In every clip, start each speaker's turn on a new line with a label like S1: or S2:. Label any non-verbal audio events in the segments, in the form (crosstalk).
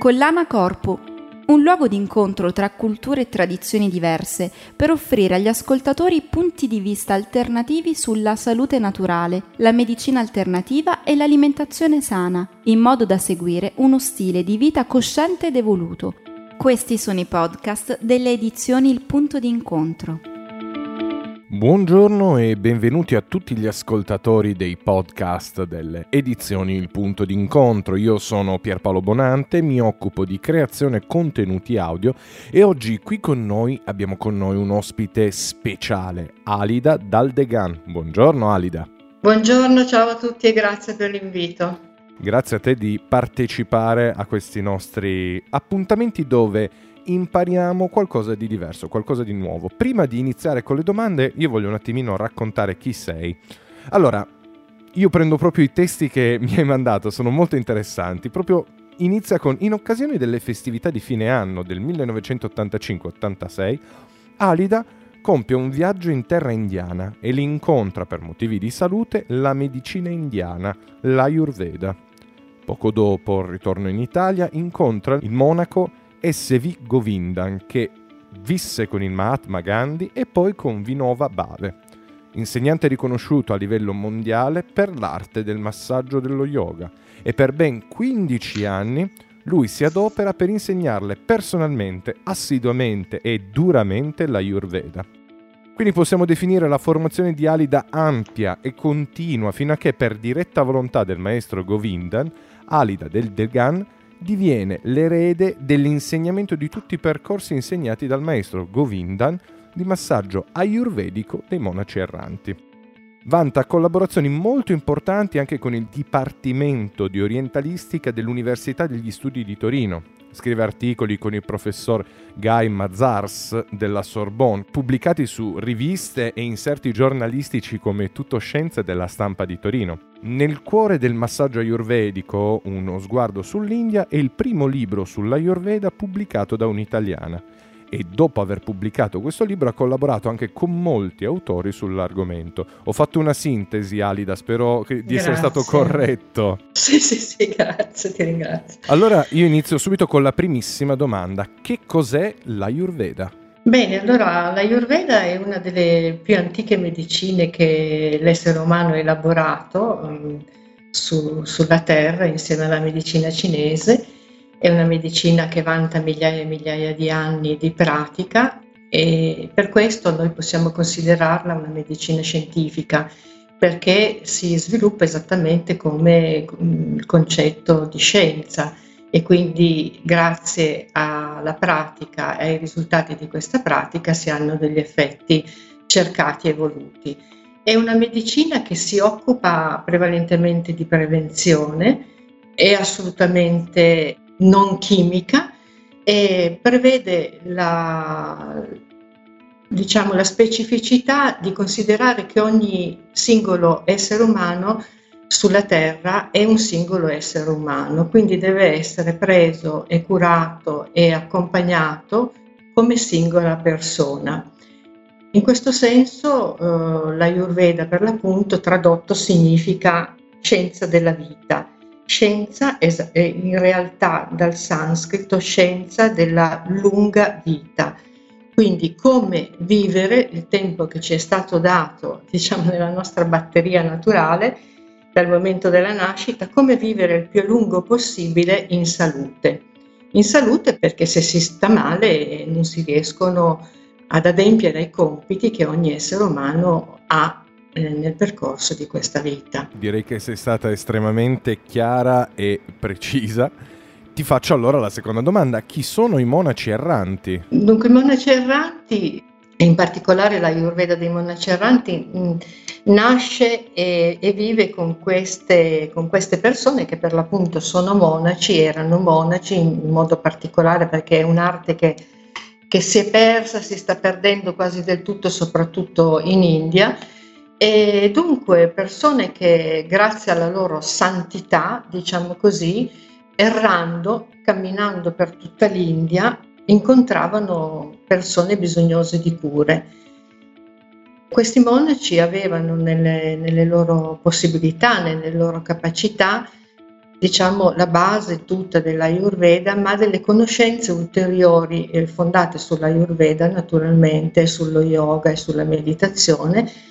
S1: Collana Corpo, un luogo di incontro tra culture e tradizioni diverse per offrire agli ascoltatori punti di vista alternativi sulla salute naturale, la medicina alternativa e l'alimentazione sana, in modo da seguire uno stile di vita cosciente ed evoluto. Questi sono i podcast delle edizioni Il punto di incontro.
S2: Buongiorno e benvenuti a tutti gli ascoltatori dei podcast delle edizioni Il punto d'incontro. Io sono Pierpaolo Bonante, mi occupo di creazione contenuti audio e oggi qui con noi abbiamo con noi un ospite speciale, Alida Daldegan. Buongiorno Alida.
S3: Buongiorno, ciao a tutti e grazie per l'invito.
S2: Grazie a te di partecipare a questi nostri appuntamenti dove impariamo qualcosa di diverso, qualcosa di nuovo. Prima di iniziare con le domande, io voglio un attimino raccontare chi sei. Allora, io prendo proprio i testi che (laughs) mi hai mandato, sono molto interessanti. Proprio inizia con in occasione delle festività di fine anno del 1985-86, Alida compie un viaggio in terra indiana e li incontra per motivi di salute la medicina indiana, l'Ayurveda. Poco dopo il ritorno in Italia incontra il monaco S.V. Govindan che visse con il Mahatma Gandhi e poi con Vinova Bhave, insegnante riconosciuto a livello mondiale per l'arte del massaggio dello yoga e per ben 15 anni lui si adopera per insegnarle personalmente, assiduamente e duramente la Ayurveda. Quindi possiamo definire la formazione di Alida ampia e continua fino a che per diretta volontà del maestro Govindan, Alida del Degan diviene l'erede dell'insegnamento di tutti i percorsi insegnati dal maestro Govindan di massaggio ayurvedico dei monaci erranti. Vanta collaborazioni molto importanti anche con il Dipartimento di Orientalistica dell'Università degli Studi di Torino. Scrive articoli con il professor Guy Mazars della Sorbonne, pubblicati su riviste e inserti giornalistici come Tutto Scienze della Stampa di Torino. Nel cuore del massaggio ayurvedico, Uno sguardo sull'India è il primo libro sull'Ayurveda pubblicato da un'italiana e dopo aver pubblicato questo libro ha collaborato anche con molti autori sull'argomento. Ho fatto una sintesi, Alida, spero di grazie. essere stato corretto.
S3: Sì, sì, sì, grazie, ti ringrazio.
S2: Allora io inizio subito con la primissima domanda. Che cos'è l'Ayurveda?
S3: Bene, allora l'Ayurveda è una delle più antiche medicine che l'essere umano ha elaborato um, su, sulla Terra insieme alla medicina cinese. È una medicina che vanta migliaia e migliaia di anni di pratica e per questo noi possiamo considerarla una medicina scientifica perché si sviluppa esattamente come il concetto di scienza e quindi grazie alla pratica e ai risultati di questa pratica si hanno degli effetti cercati e voluti. È una medicina che si occupa prevalentemente di prevenzione, è assolutamente non chimica e prevede la, diciamo, la specificità di considerare che ogni singolo essere umano sulla Terra è un singolo essere umano, quindi deve essere preso e curato e accompagnato come singola persona. In questo senso eh, l'Ayurveda per l'appunto tradotto significa scienza della vita. Scienza è in realtà dal sanscrito scienza della lunga vita, quindi come vivere il tempo che ci è stato dato, diciamo, nella nostra batteria naturale, dal momento della nascita, come vivere il più a lungo possibile in salute. In salute perché se si sta male non si riescono ad adempiere ai compiti che ogni essere umano ha eh, nel percorso di questa vita.
S2: Direi che sei stata estremamente chiara e precisa. Ti faccio allora la seconda domanda. Chi sono i monaci erranti?
S3: Dunque, i monaci erranti, e in particolare la Ayurveda dei monaci erranti, mh, nasce e, e vive con queste, con queste, persone che per l'appunto sono monaci, erano monaci in modo particolare perché è un'arte che, che si è persa, si sta perdendo quasi del tutto, soprattutto in India. E dunque persone che grazie alla loro santità, diciamo così, errando, camminando per tutta l'India, incontravano persone bisognose di cure. Questi monaci avevano nelle, nelle loro possibilità, nelle loro capacità, diciamo, la base tutta dell'Ayurveda, ma delle conoscenze ulteriori eh, fondate sull'Ayurveda naturalmente, sullo yoga e sulla meditazione,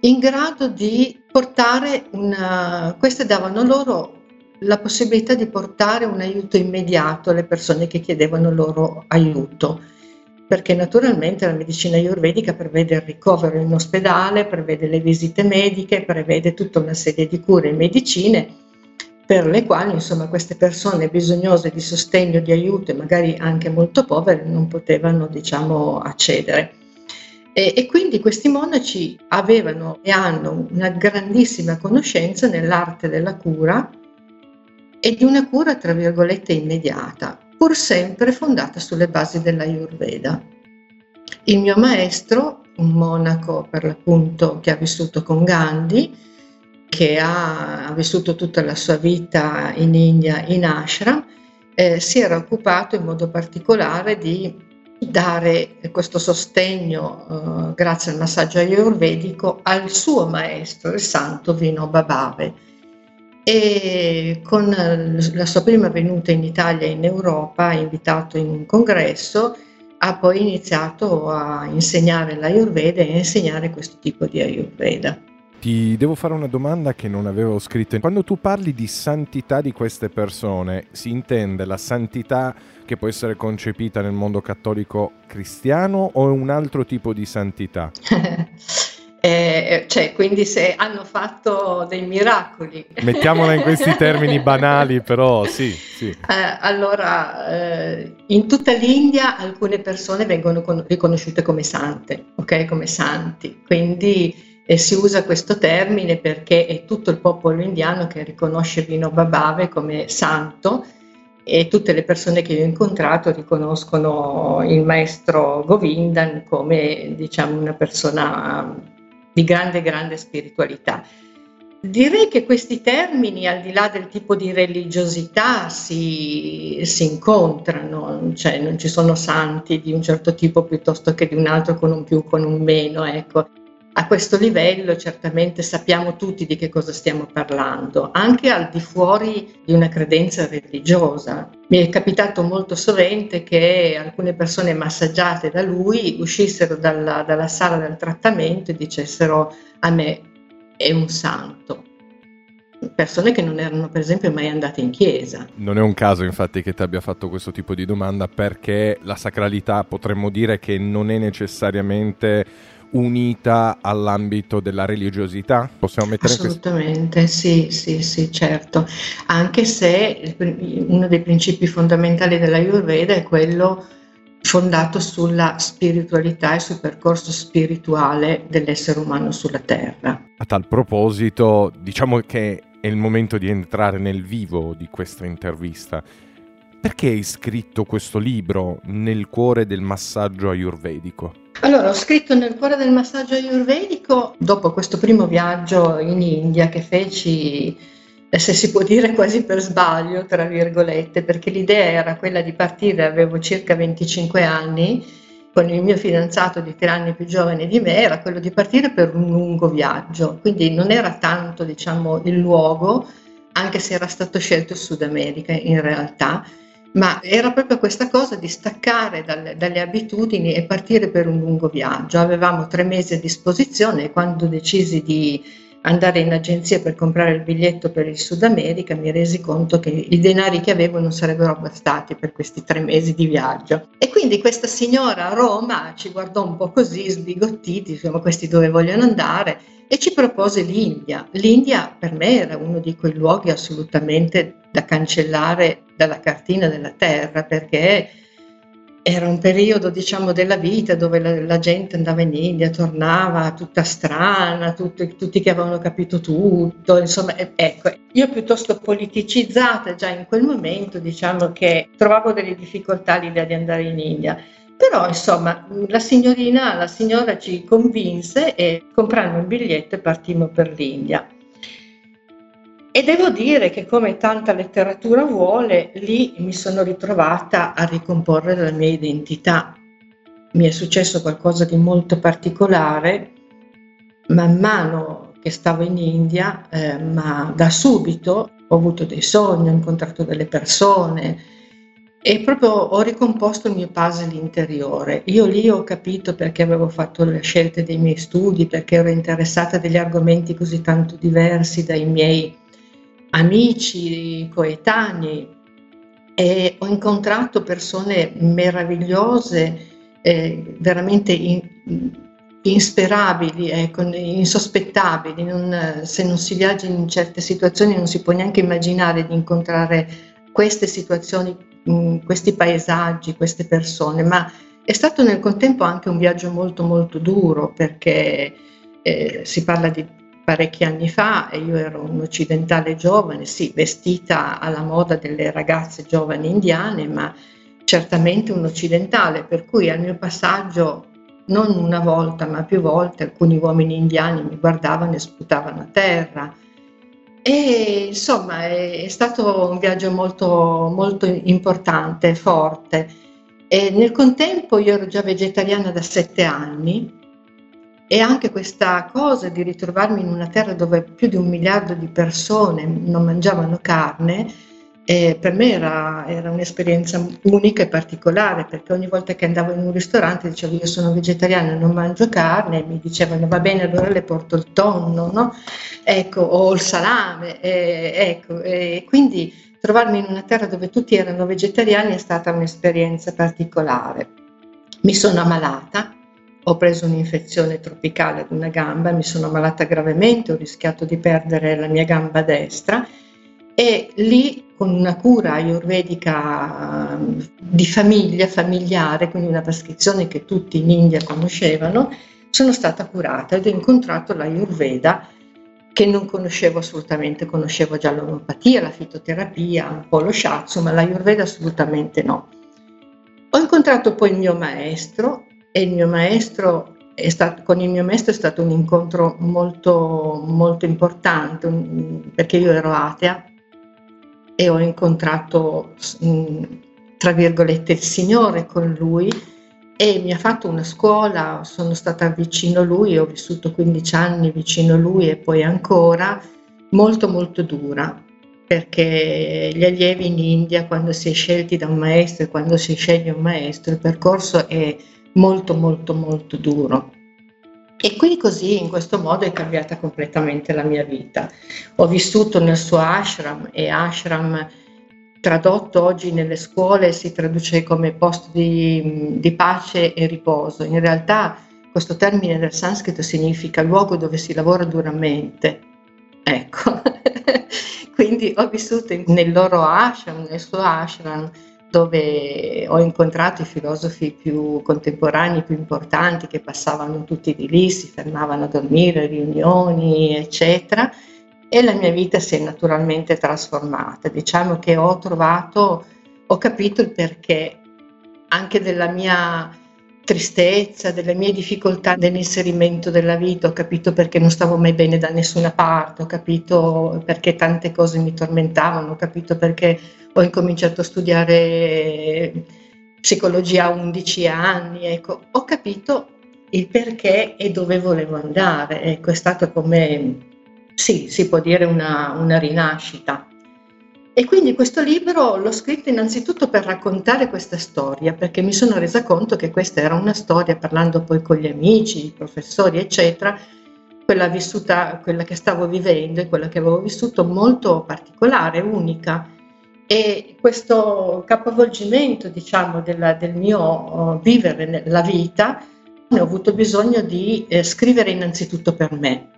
S3: in grado di portare una... queste davano loro la possibilità di portare un aiuto immediato alle persone che chiedevano loro aiuto perché naturalmente la medicina ayurvedica prevede il ricovero in ospedale, prevede le visite mediche, prevede tutta una serie di cure e medicine per le quali insomma, queste persone bisognose di sostegno, di aiuto e magari anche molto povere non potevano diciamo, accedere. E, e quindi questi monaci avevano e hanno una grandissima conoscenza nell'arte della cura e di una cura tra virgolette immediata, pur sempre fondata sulle basi dell'Ayurveda. Il mio maestro, un monaco per l'appunto che ha vissuto con Gandhi, che ha, ha vissuto tutta la sua vita in India in ashram, eh, si era occupato in modo particolare di dare questo sostegno eh, grazie al massaggio ayurvedico al suo maestro, il santo Vino Babave e con la sua prima venuta in Italia e in Europa, invitato in un congresso, ha poi iniziato a insegnare l'Ayurveda e a insegnare questo tipo di Ayurveda.
S2: Ti devo fare una domanda che non avevo scritto. Quando tu parli di santità di queste persone, si intende la santità che può essere concepita nel mondo cattolico cristiano o un altro tipo di santità? (laughs)
S3: Eh, cioè, quindi se hanno fatto dei miracoli.
S2: Mettiamola in questi (laughs) termini banali, però sì. sì.
S3: Eh, allora, eh, in tutta l'India alcune persone vengono con- riconosciute come sante, ok? Come santi. Quindi eh, si usa questo termine perché è tutto il popolo indiano che riconosce Vino Babave come santo e tutte le persone che io ho incontrato riconoscono il maestro Govindan come diciamo una persona di grande, grande spiritualità. Direi che questi termini, al di là del tipo di religiosità, si, si, incontrano, cioè non ci sono santi di un certo tipo piuttosto che di un altro con un più, con un meno. Ecco. A questo livello certamente sappiamo tutti di che cosa stiamo parlando, anche al di fuori di una credenza religiosa. Mi è capitato molto sovente che alcune persone massaggiate da lui uscissero dalla, dalla sala del trattamento e dicessero a me è un santo persone che non erano per esempio mai andate in chiesa.
S2: Non è un caso infatti che ti abbia fatto questo tipo di domanda perché la sacralità potremmo dire che non è necessariamente unita all'ambito della religiosità? Possiamo mettere
S3: Assolutamente, questo? sì, sì, sì, certo. Anche se uno dei principi fondamentali della Ayurveda è quello fondato sulla spiritualità e sul percorso spirituale dell'essere umano sulla Terra.
S2: A tal proposito, diciamo che è il momento di entrare nel vivo di questa intervista. Perché hai scritto questo libro nel cuore del massaggio ayurvedico?
S3: Allora, ho scritto nel cuore del massaggio ayurvedico dopo questo primo viaggio in India che feci, eh, se si può dire quasi per sbaglio, tra virgolette, perché l'idea era quella di partire, avevo circa 25 anni, con il mio fidanzato di tre anni più giovane di me, era quello di partire per un lungo viaggio, quindi non era tanto diciamo, il luogo, anche se era stato scelto il Sud America in realtà, ma era proprio questa cosa di staccare dalle, dalle, abitudini e partire per un lungo viaggio. Avevamo tre mesi a disposizione e quando decisi di andare in agenzia per comprare il biglietto per il Sud America mi resi conto che i denari che avevo non sarebbero bastati per questi tre mesi di viaggio. E quindi questa signora a Roma ci guardò un po' così, sbigottiti, diciamo questi dove vogliono andare e ci propose l'India. L'India per me era uno di quei luoghi assolutamente da cancellare dalla cartina della terra perché era un periodo diciamo della vita dove la, la gente andava in India, tornava tutta strana, tutto, tutti che avevano capito tutto, insomma ecco, io piuttosto politicizzata già in quel momento diciamo che trovavo delle difficoltà l'idea di andare in India però insomma la signorina, la signora ci convinse e comprammo il biglietto e partimmo per l'India. E devo dire che come tanta letteratura vuole, lì mi sono ritrovata a ricomporre la mia identità. Mi è successo qualcosa di molto particolare, man mano che stavo in India, eh, ma da subito ho avuto dei sogni, ho incontrato delle persone e proprio ho ricomposto il mio puzzle interiore. Io lì ho capito perché avevo fatto le scelte dei miei studi, perché ero interessata a degli argomenti così tanto diversi dai miei amici, coetanei e ho incontrato persone meravigliose, eh, veramente in, insperabili, ecco, insospettabili. Non, se non si viaggia in certe situazioni non si può neanche immaginare di incontrare queste situazioni, mh, questi paesaggi, queste persone, ma è stato nel contempo anche un viaggio molto molto duro perché eh, si parla di parecchi anni fa e io ero un occidentale giovane, sì, vestita alla moda delle ragazze giovani indiane, ma certamente un occidentale, per cui al mio passaggio non una volta ma più volte alcuni uomini indiani mi guardavano e sputavano a terra. E insomma è, è stato un viaggio molto, molto importante, forte. E nel contempo io ero già vegetariana da sette anni e anche questa cosa di ritrovarmi in una terra dove più di un miliardo di persone non mangiavano carne, eh, per me era, era, un'esperienza unica e particolare perché ogni volta che andavo in un ristorante dicevo io sono vegetariana, non mangio carne e mi dicevano va bene allora le porto il tonno no? ecco, o il salame eh, ecco, eh, quindi trovarmi in una terra dove tutti erano vegetariani è stata un'esperienza particolare mi sono ammalata ho preso un'infezione tropicale ad una gamba, mi sono ammalata gravemente, ho rischiato di perdere la mia gamba destra e lì con una cura ayurvedica di famiglia, familiare, quindi una prescrizione che tutti in India conoscevano, sono stata curata ed ho incontrato l'ayurveda che non conoscevo assolutamente, conoscevo già l'omeopatia, la fitoterapia, un po' lo shiatsu, ma l'ayurveda assolutamente no. Ho incontrato poi il mio maestro e il mio maestro Stato, con il mio maestro è stato un incontro molto, molto importante perché io ero atea e ho incontrato, tra virgolette, il Signore con lui e mi ha fatto una scuola, sono stata vicino a lui, ho vissuto 15 anni vicino a lui e poi ancora, molto molto dura, perché gli allievi in India quando si è scelti da un maestro e quando si sceglie un maestro il percorso è molto molto molto duro. E qui così, in questo modo, è cambiata completamente la mia vita. Ho vissuto nel suo ashram e ashram tradotto oggi nelle scuole si traduce come posto di, di pace e riposo. In realtà questo termine del sanscrito significa luogo dove si lavora duramente. Ecco, (laughs) quindi ho vissuto nel loro ashram, nel suo ashram, dove ho incontrato i filosofi più contemporanei, più importanti, che passavano tutti di lì, si fermavano a dormire, riunioni, eccetera, e la mia vita si è naturalmente trasformata. Diciamo che ho trovato, ho capito il perché anche della mia tristezza, delle mie difficoltà nell'inserimento della vita, ho capito perché non stavo mai bene da nessuna parte, ho capito perché tante cose mi tormentavano, ho capito perché ho incominciato a studiare psicologia a 11 anni, ecco, ho capito il perché e dove volevo andare, ecco, è stato come, sì, si può dire una, una rinascita. E quindi questo libro l'ho scritto innanzitutto per raccontare questa storia, perché mi sono resa conto che questa era una storia, parlando poi con gli amici, i professori, eccetera, quella vissuta, quella che stavo vivendo e quella che avevo vissuto molto particolare, unica e questo capovolgimento, diciamo, della, del mio uh, vivere la vita, ho avuto bisogno di eh, scrivere innanzitutto per me.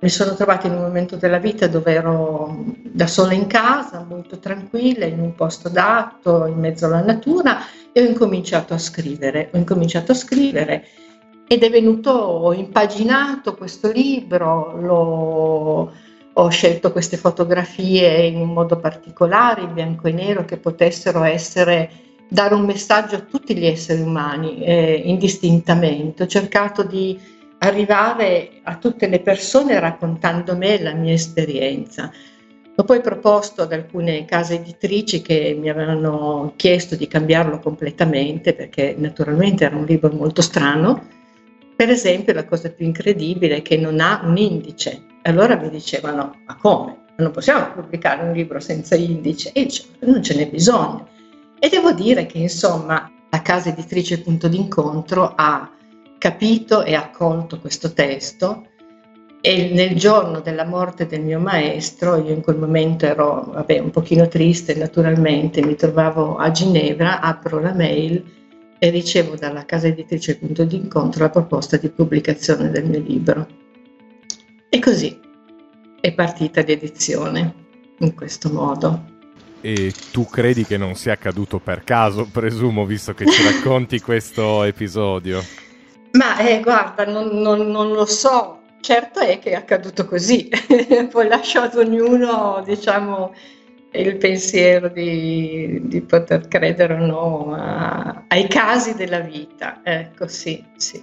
S3: Mi sono trovata in un momento della vita dove ero da sola in casa, molto tranquilla, in un posto dato, in mezzo alla natura e ho incominciato a scrivere. Ho incominciato a scrivere ed è venuto, ho impaginato questo libro, ho scelto queste fotografie in un modo particolare, in bianco e nero, che potessero essere, dare un messaggio a tutti gli esseri umani eh, indistintamente. Ho cercato di arrivare a tutte le persone raccontando me la mia esperienza. Ho poi proposto ad alcune case editrici che mi avevano chiesto di cambiarlo completamente perché naturalmente era un libro molto strano. Per esempio la cosa più incredibile è che non ha un indice, allora mi dicevano, ma come? non possiamo pubblicare un libro senza indice e dice, non ce n'è bisogno. E devo dire che insomma la casa editrice Punto d'incontro ha capito e accolto questo testo e nel giorno della morte del mio maestro, io in quel momento ero vabbè, un pochino triste naturalmente, mi trovavo a Ginevra, apro la mail e ricevo dalla casa editrice Punto d'incontro la proposta di pubblicazione del mio libro. E così è partita l'edizione, in questo modo.
S2: E tu credi che non sia accaduto per caso, presumo, visto che ci racconti questo episodio?
S3: Ma eh, guarda, non, non, non, lo so, certo è che è accaduto così, (laughs) poi lasciato ognuno, diciamo, il pensiero di, di poter credere o no a, ai casi della vita, ecco sì, sì.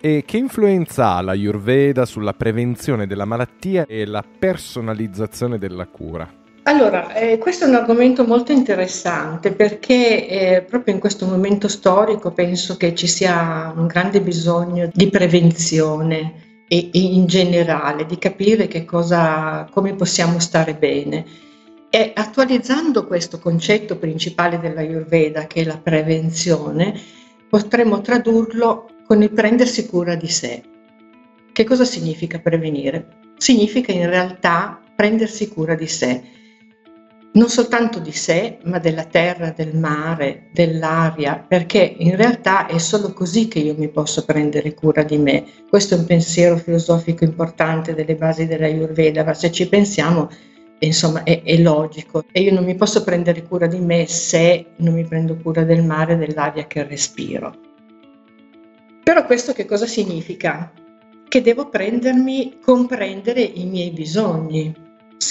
S2: E che influenza ha la Ayurveda sulla prevenzione della malattia e la personalizzazione della cura?
S3: Allora, eh, questo è un argomento molto interessante perché eh, proprio in questo momento storico penso che ci sia un grande bisogno di prevenzione e, e in generale di capire cosa, come possiamo stare bene. E attualizzando questo concetto principale dell'Ayurveda, che è la prevenzione, potremmo tradurlo con il prendersi cura di sé. Che cosa significa prevenire? Significa in realtà prendersi cura di sé non soltanto di sé, ma della terra, del mare, dell'aria, perché in realtà è solo così che io mi posso prendere cura di me. Questo è un pensiero filosofico importante delle basi della Ayurveda, ma se ci pensiamo, insomma, è, è logico. E io non mi posso prendere cura di me se non mi prendo cura del mare, dell'aria che respiro. Però questo che cosa significa? Che devo prendermi, comprendere i miei bisogni,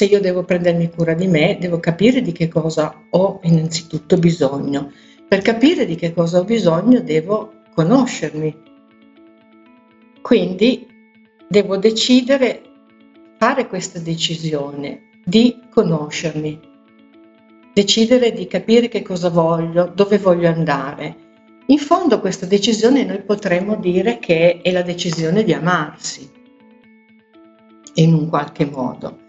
S3: se io devo prendermi cura di me, devo capire di che cosa ho innanzitutto bisogno. Per capire di che cosa ho bisogno devo conoscermi. Quindi devo decidere, fare questa decisione di conoscermi, decidere di capire che cosa voglio, dove voglio andare. In fondo questa decisione noi potremmo dire che è la decisione di amarsi in un qualche modo.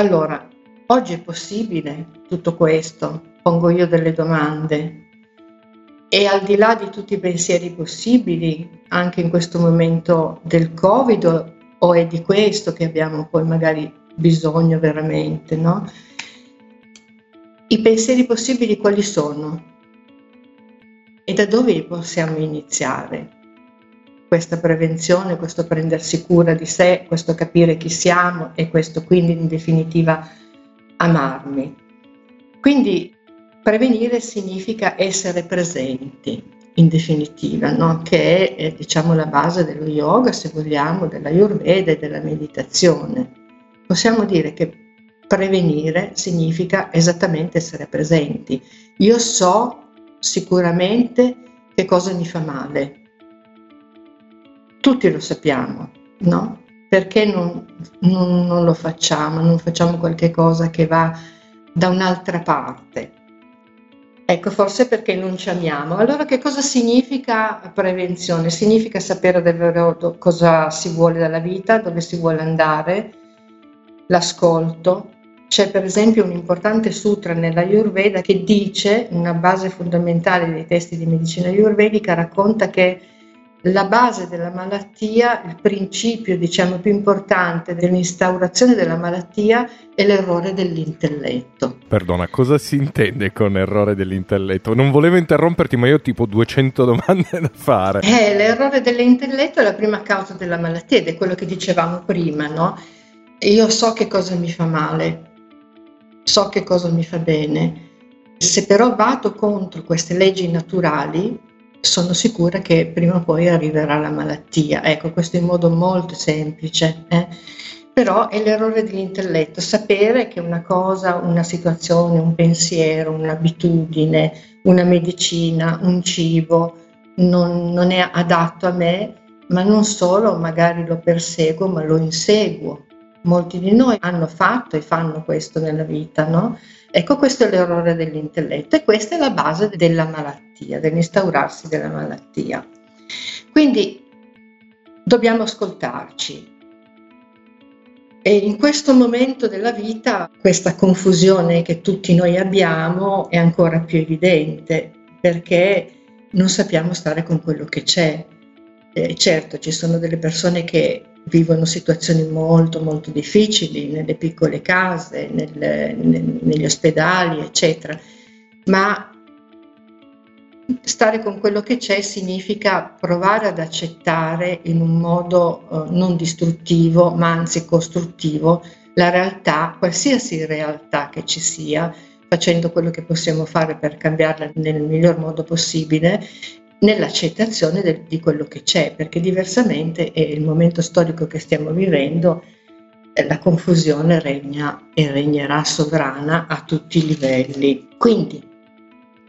S3: Allora, oggi è possibile tutto questo? Pongo io delle domande. E al di là di tutti i pensieri possibili, anche in questo momento del Covid, o è di questo che abbiamo poi magari bisogno veramente, no? I pensieri possibili quali sono? E da dove possiamo iniziare? Questa prevenzione, questo prendersi cura di sé, questo capire chi siamo e questo quindi in definitiva amarmi. Quindi prevenire significa essere presenti in definitiva, no? che è diciamo, la base dello yoga, se vogliamo, della Ayurveda e della meditazione. Possiamo dire che prevenire significa esattamente essere presenti. Io so sicuramente che cosa mi fa male, tutti lo sappiamo, no? Perché non, non, non lo facciamo, non facciamo qualche cosa che va da un'altra parte? Ecco, forse perché non ci amiamo. Allora che cosa significa prevenzione? Significa sapere davvero cosa si vuole dalla vita, dove si vuole andare, l'ascolto. C'è per esempio un importante sutra nella Ayurveda che dice, una base fondamentale dei testi di medicina ayurvedica, racconta che la base della malattia, il principio diciamo più importante dell'instaurazione della malattia è l'errore dell'intelletto.
S2: Perdona, cosa si intende con errore dell'intelletto? Non volevo interromperti, ma io ho tipo 200 domande da fare.
S3: Eh, l'errore dell'intelletto è la prima causa della malattia ed è quello che dicevamo prima, no? Io so che cosa mi fa male, so che cosa mi fa bene. Se però vado contro queste leggi naturali, sono sicura che prima o poi arriverà la malattia. Ecco, questo in modo molto semplice. Eh? Però è l'errore dell'intelletto, sapere che una cosa, una situazione, un pensiero, un'abitudine, una medicina, un cibo non, non è adatto a me, ma non solo magari lo perseguo, ma lo inseguo. Molti di noi hanno fatto e fanno questo nella vita, no? Ecco, questo è l'errore dell'intelletto e questa è la base della malattia, dell'instaurarsi della malattia. Quindi dobbiamo ascoltarci, E in questo momento della vita questa confusione che tutti noi abbiamo è ancora più evidente perché non sappiamo stare con quello che c'è. Eh, certo, ci sono delle persone che vivono situazioni molto molto difficili nelle piccole case, nel, nel, negli ospedali, eccetera, ma stare con quello che c'è significa provare ad accettare in un modo eh, non distruttivo, ma anzi costruttivo, la realtà, qualsiasi realtà che ci sia, facendo quello che possiamo fare per cambiarla nel miglior modo possibile, nell'accettazione de- di quello che c'è, perché diversamente, e il momento storico che stiamo vivendo, eh, la confusione regna e regnerà sovrana a tutti i livelli. Quindi,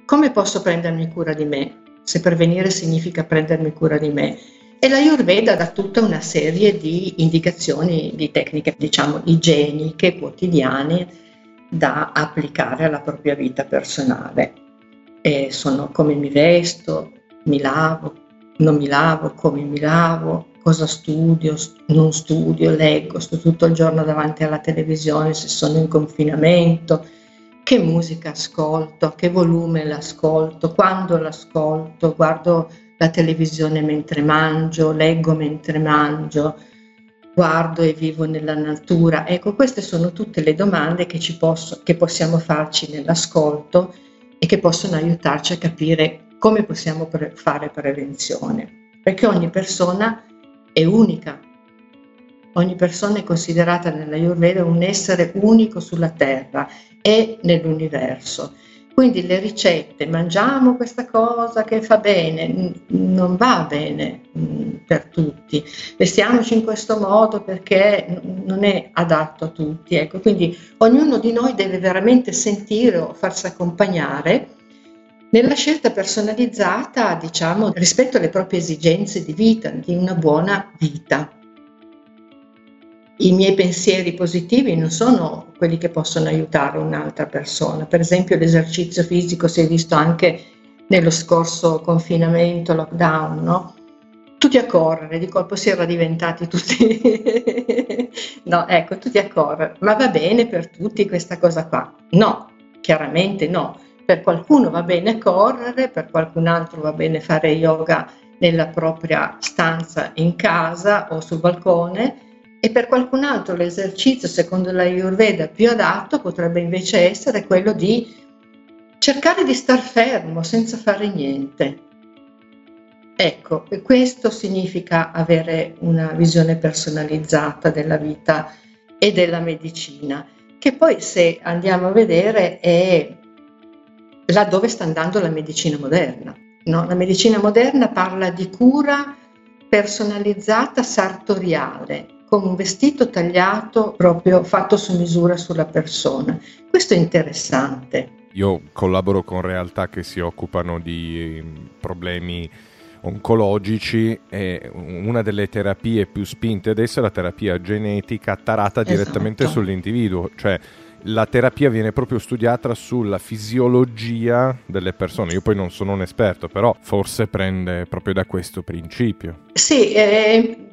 S3: come posso prendermi cura di me? Se prevenire significa prendermi cura di me. E la Ayurveda dà tutta una serie di indicazioni, di tecniche, diciamo, igieniche, quotidiane, da applicare alla propria vita personale. E sono come mi vesto, mi lavo, non mi lavo, come mi lavo, cosa studio, non studio, leggo, sto tutto il giorno davanti alla televisione se sono in confinamento, che musica ascolto, a che volume l'ascolto, quando l'ascolto, guardo la televisione mentre mangio, leggo mentre mangio, guardo e vivo nella natura. Ecco, queste sono tutte le domande che, posso, che possiamo farci nell'ascolto e che possono aiutarci a capire come possiamo pre- fare prevenzione. Perché ogni persona è unica, ogni persona è considerata nella Ayurveda un essere unico sulla Terra e nell'universo. Quindi le ricette, mangiamo questa cosa che fa bene, non va bene per tutti, vestiamoci in questo modo perché non è adatto a tutti. Ecco, quindi ognuno di noi deve veramente sentire o farsi accompagnare nella scelta personalizzata, diciamo, rispetto alle proprie esigenze di vita, di una buona vita i miei pensieri positivi non sono quelli che possono aiutare un'altra persona. Per esempio l'esercizio fisico si è visto anche nello scorso confinamento, lockdown, no? Tutti a correre, di colpo si era diventati tutti, (laughs) no, ecco, tutti a correre, ma va bene per tutti questa cosa qua? No, chiaramente no. Per qualcuno va bene correre, per qualcun altro va bene fare yoga nella propria stanza in casa o sul balcone, e per qualcun altro l'esercizio, secondo la Ayurveda, più adatto potrebbe invece essere quello di cercare di star fermo senza fare niente. Ecco, questo significa avere una visione personalizzata della vita e della medicina, che poi se andiamo a vedere è là dove sta andando la medicina moderna. No? La medicina moderna parla di cura personalizzata sartoriale, con un vestito tagliato proprio fatto su misura sulla persona. Questo è interessante.
S2: Io collaboro con realtà che si occupano di ehm, problemi oncologici e una delle terapie più spinte adesso è la terapia genetica tarata direttamente esatto. sull'individuo, cioè la terapia viene proprio studiata sulla fisiologia delle persone. Io poi non sono un esperto, però forse prende proprio da questo principio.
S3: Sì, eh,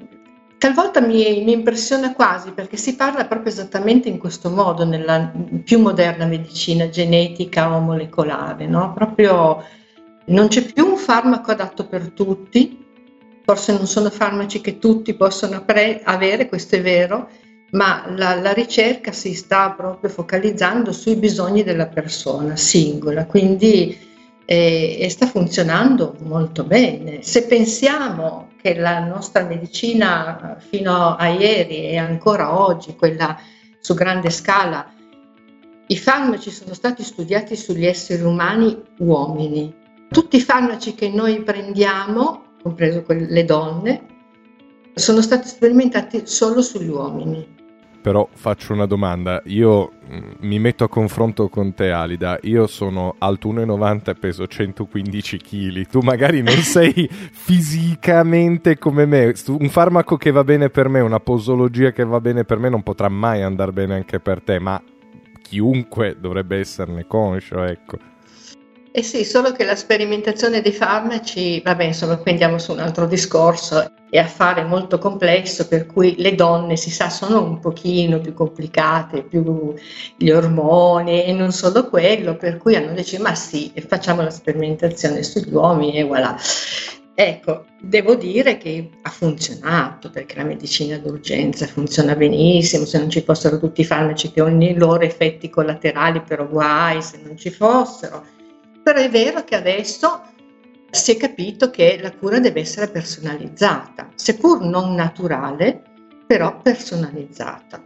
S3: Talvolta mi, mi, impressiona quasi perché si parla proprio esattamente in questo modo nella più moderna medicina genetica o molecolare, no? Proprio non c'è più un farmaco adatto per tutti, forse non sono farmaci che tutti possono pre- avere, questo è vero, ma la, la, ricerca si sta proprio focalizzando sui bisogni della persona singola, quindi eh, sta funzionando molto bene. Se pensiamo che la nostra medicina fino a ieri e ancora oggi, quella su grande scala, i farmaci sono stati studiati sugli esseri umani uomini. Tutti i farmaci che noi prendiamo, compreso le donne, sono stati sperimentati solo sugli uomini.
S2: Però faccio una domanda, io mm, mi metto a confronto con te Alida, io sono alto 1,90 e peso 115 kg, tu magari non (laughs) sei fisicamente come me, un farmaco che va bene per me, una posologia che va bene per me non potrà mai andare bene anche per te, ma chiunque dovrebbe esserne conscio, ecco.
S3: Eh sì, solo che la sperimentazione dei farmaci, vabbè, insomma, qui andiamo su un altro discorso, è affare molto complesso per cui le donne si sa sono un pochino più complicate, più gli ormoni e non solo quello, per cui hanno deciso ma sì, facciamo la sperimentazione sugli uomini e voilà. Ecco, devo dire che ha funzionato perché la medicina d'urgenza funziona benissimo, se non ci fossero tutti i farmaci che hanno i loro effetti collaterali, però guai se non ci fossero. Però è vero che adesso si è capito che la cura deve essere personalizzata, seppur non naturale, però personalizzata.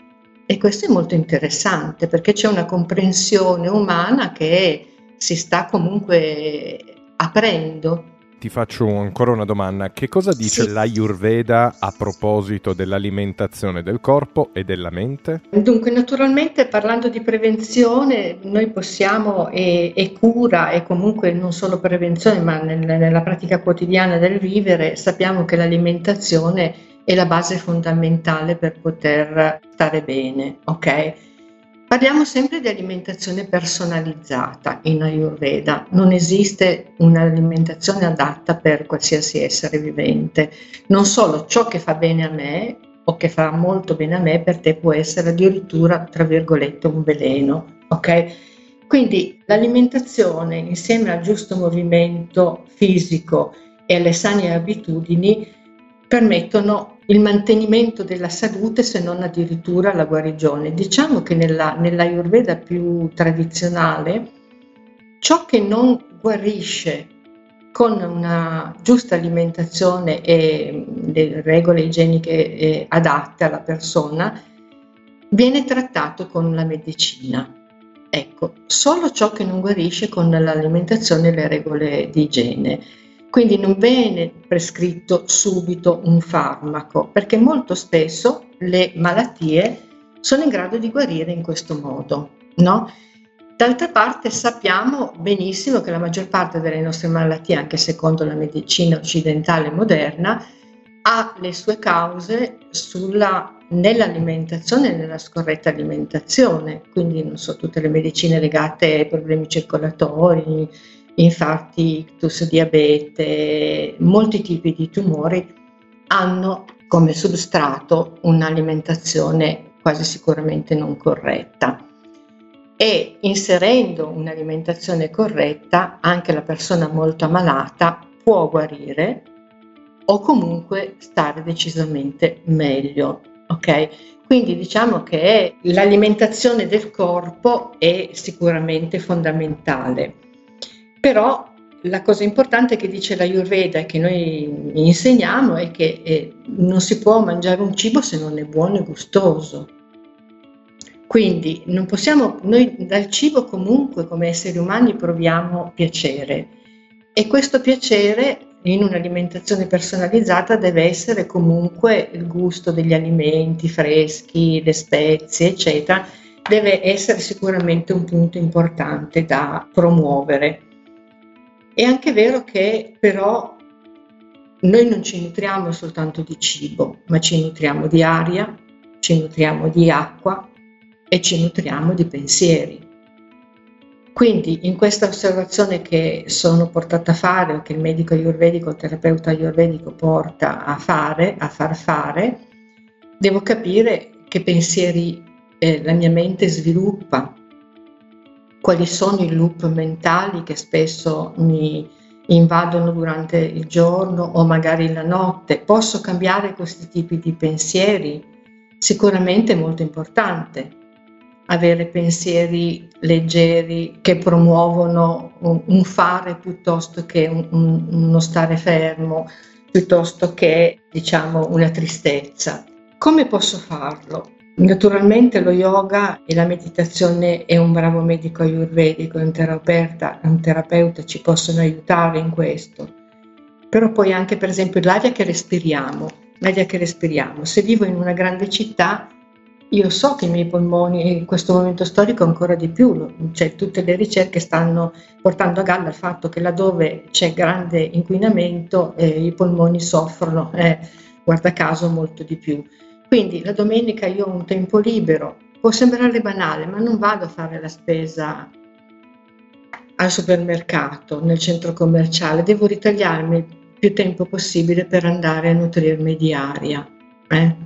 S3: E questo è molto interessante perché c'è una comprensione umana che si sta comunque aprendo
S2: ti faccio ancora una domanda. Che cosa dice sì. l'Ayurveda a proposito dell'alimentazione del corpo e della mente?
S3: Dunque, naturalmente parlando di prevenzione, noi possiamo, e, e cura, e comunque non solo prevenzione, ma nel, nella pratica quotidiana del vivere, sappiamo che l'alimentazione è la base fondamentale per poter stare bene, ok? Parliamo sempre di alimentazione personalizzata in Ayurveda, non esiste un'alimentazione adatta per qualsiasi essere vivente, non solo ciò che fa bene a me o che fa molto bene a me per te può essere addirittura tra virgolette un veleno, ok? Quindi l'alimentazione insieme al giusto movimento fisico e alle sane abitudini permettono il mantenimento della salute se non addirittura la guarigione. Diciamo che nella, nell'Ayurveda più tradizionale ciò che non guarisce con una giusta alimentazione e le regole igieniche adatte alla persona viene trattato con la medicina. Ecco, solo ciò che non guarisce con l'alimentazione e le regole di igiene. Quindi non viene prescritto subito un farmaco, perché molto spesso le malattie sono in grado di guarire in questo modo, no? D'altra parte sappiamo benissimo che la maggior parte delle nostre malattie, anche secondo la medicina occidentale moderna, ha le sue cause sulla, nell'alimentazione e nella scorretta alimentazione, quindi so, tutte le medicine legate ai problemi circolatori, infarti, ictus, diabete, molti tipi di tumori hanno come substrato un'alimentazione quasi sicuramente non corretta e inserendo un'alimentazione corretta anche la persona molto ammalata può guarire o comunque stare decisamente meglio. Ok? Quindi diciamo che l'alimentazione del corpo è sicuramente fondamentale. Però la cosa importante che dice la Ayurveda e che noi insegniamo è che eh, non si può mangiare un cibo se non è buono e gustoso. Quindi non possiamo, noi dal cibo comunque come esseri umani proviamo piacere e questo piacere in un'alimentazione personalizzata deve essere comunque il gusto degli alimenti freschi, le spezie, eccetera, deve essere sicuramente un punto importante da promuovere. È anche vero che però noi non ci nutriamo soltanto di cibo, ma ci nutriamo di aria, ci nutriamo di acqua e ci nutriamo di pensieri. Quindi in questa osservazione che sono portata a fare o che il medico ayurvedico, il terapeuta ayurvedico porta a fare, a far fare, devo capire che pensieri eh, la mia mente sviluppa, quali sono i loop mentali che spesso mi invadono durante il giorno o magari la notte. Posso cambiare questi tipi di pensieri? Sicuramente è molto importante avere pensieri leggeri che promuovono un, fare piuttosto che un, un, uno stare fermo, piuttosto che diciamo una tristezza. Come posso farlo? Naturalmente lo yoga e la meditazione e un bravo medico ayurvedico un terapeuta, un terapeuta ci possono aiutare in questo. Però poi anche per esempio l'aria che respiriamo, l'aria che respiriamo. Se vivo in una grande città, io so che i miei polmoni in questo momento storico ancora di più, cioè tutte le ricerche stanno portando a galla il fatto che laddove c'è grande inquinamento eh, i polmoni soffrono, eh, guarda caso, molto di più. Quindi la domenica io ho un tempo libero, può sembrare banale, ma non vado a fare la spesa al supermercato, nel centro commerciale, devo ritagliarmi più tempo possibile per andare a nutrirmi di aria. Eh?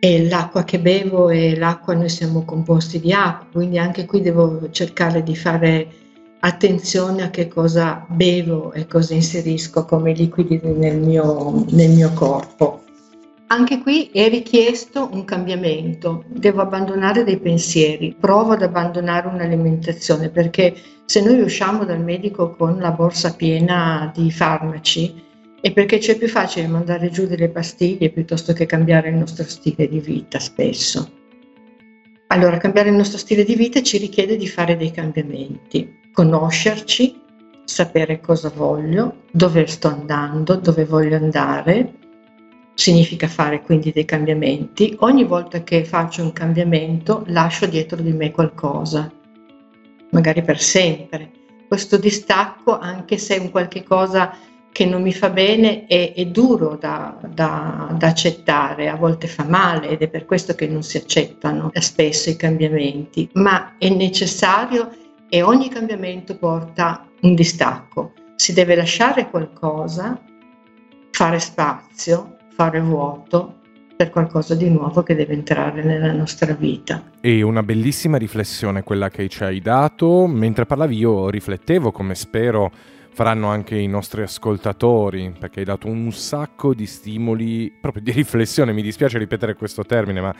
S3: E l'acqua che bevo e l'acqua, noi siamo composti di acqua, quindi anche qui devo cercare di fare attenzione a che cosa bevo e cosa inserisco come liquidi nel mio, nel mio corpo. Anche qui è richiesto un cambiamento, devo abbandonare dei pensieri, provo ad abbandonare un'alimentazione perché se noi usciamo dal medico con la borsa piena di farmaci è perché c'è più facile mandare giù delle pastiglie piuttosto che cambiare il nostro stile di vita spesso. Allora, cambiare il nostro stile di vita ci richiede di fare dei cambiamenti, conoscerci, sapere cosa voglio, dove sto andando, dove voglio andare, significa fare quindi dei cambiamenti. Ogni volta che faccio un cambiamento lascio dietro di me qualcosa, magari per sempre. Questo distacco, anche se è un qualche cosa che non mi fa bene, è, è duro da, da, da, accettare, a volte fa male ed è per questo che non si accettano spesso i cambiamenti, ma è necessario e ogni cambiamento porta un distacco. Si deve lasciare qualcosa, fare spazio fare vuoto per qualcosa di nuovo che deve entrare nella nostra vita.
S2: E una bellissima riflessione quella che ci hai dato. Mentre parlavi io riflettevo come spero faranno anche i nostri ascoltatori, perché hai dato un sacco di stimoli, proprio di riflessione, mi dispiace ripetere questo termine, ma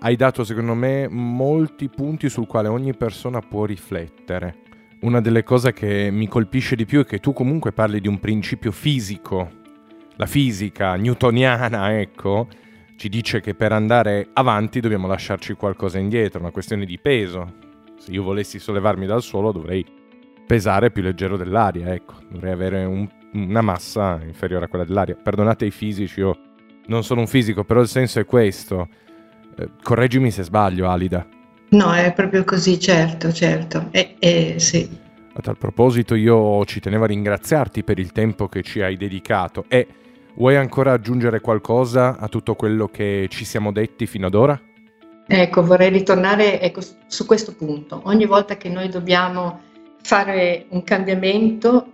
S2: hai dato secondo me molti punti sul quale ogni persona può riflettere. Una delle cose che mi colpisce di più è che tu comunque parli di un principio fisico la fisica newtoniana, ecco, ci dice che per andare avanti dobbiamo lasciarci qualcosa indietro, una questione di peso. Se io volessi sollevarmi dal suolo dovrei pesare più leggero dell'aria, ecco, dovrei avere un, una massa inferiore a quella dell'aria. Perdonate i fisici, io non sono un fisico, però il senso è questo. Eh, correggimi se sbaglio, Alida.
S3: No, è proprio così, certo, certo. Eh, eh, sì.
S2: A tal proposito io ci tenevo a ringraziarti per il tempo che ci hai dedicato e Vuoi ancora aggiungere qualcosa a tutto quello che ci siamo detti fino ad ora?
S3: Ecco, vorrei ritornare ecco, su questo punto. Ogni volta che noi dobbiamo fare un cambiamento,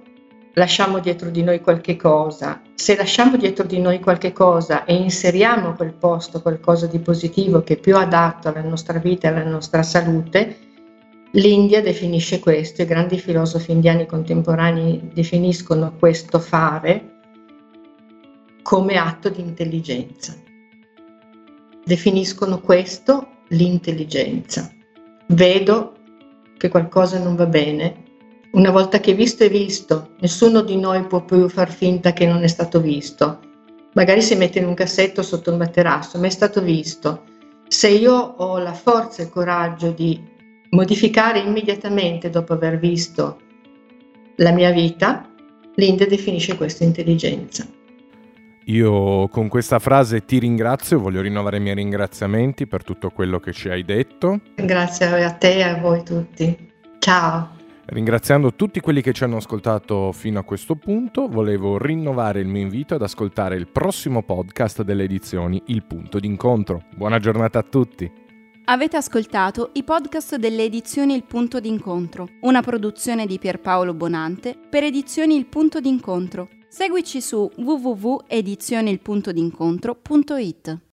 S3: lasciamo dietro di noi qualche cosa. Se lasciamo dietro di noi qualche cosa e inseriamo a quel posto qualcosa di positivo che è più adatto alla nostra vita e alla nostra salute, l'India definisce questo, i grandi filosofi indiani contemporanei definiscono questo fare come atto di intelligenza. Definiscono questo l'intelligenza. Vedo che qualcosa non va bene. Una volta che visto è visto, nessuno di noi può più far finta che non è stato visto. Magari si mette in un cassetto sotto un materasso, ma è stato visto. Se io ho la forza e il coraggio di modificare immediatamente dopo aver visto la mia vita, l'Inde definisce questa intelligenza.
S2: Io con questa frase ti ringrazio, voglio rinnovare i miei ringraziamenti per tutto quello che ci hai detto.
S3: Grazie a te e a voi tutti. Ciao.
S2: Ringraziando tutti quelli che ci hanno ascoltato fino a questo punto, volevo rinnovare il mio invito ad ascoltare il prossimo podcast delle edizioni Il punto d'incontro. Buona giornata a tutti.
S1: Avete ascoltato i podcast delle edizioni Il punto d'incontro, una produzione di Pierpaolo Bonante per edizioni Il punto d'incontro Seguici su www.edizionilpuntodincontro.it.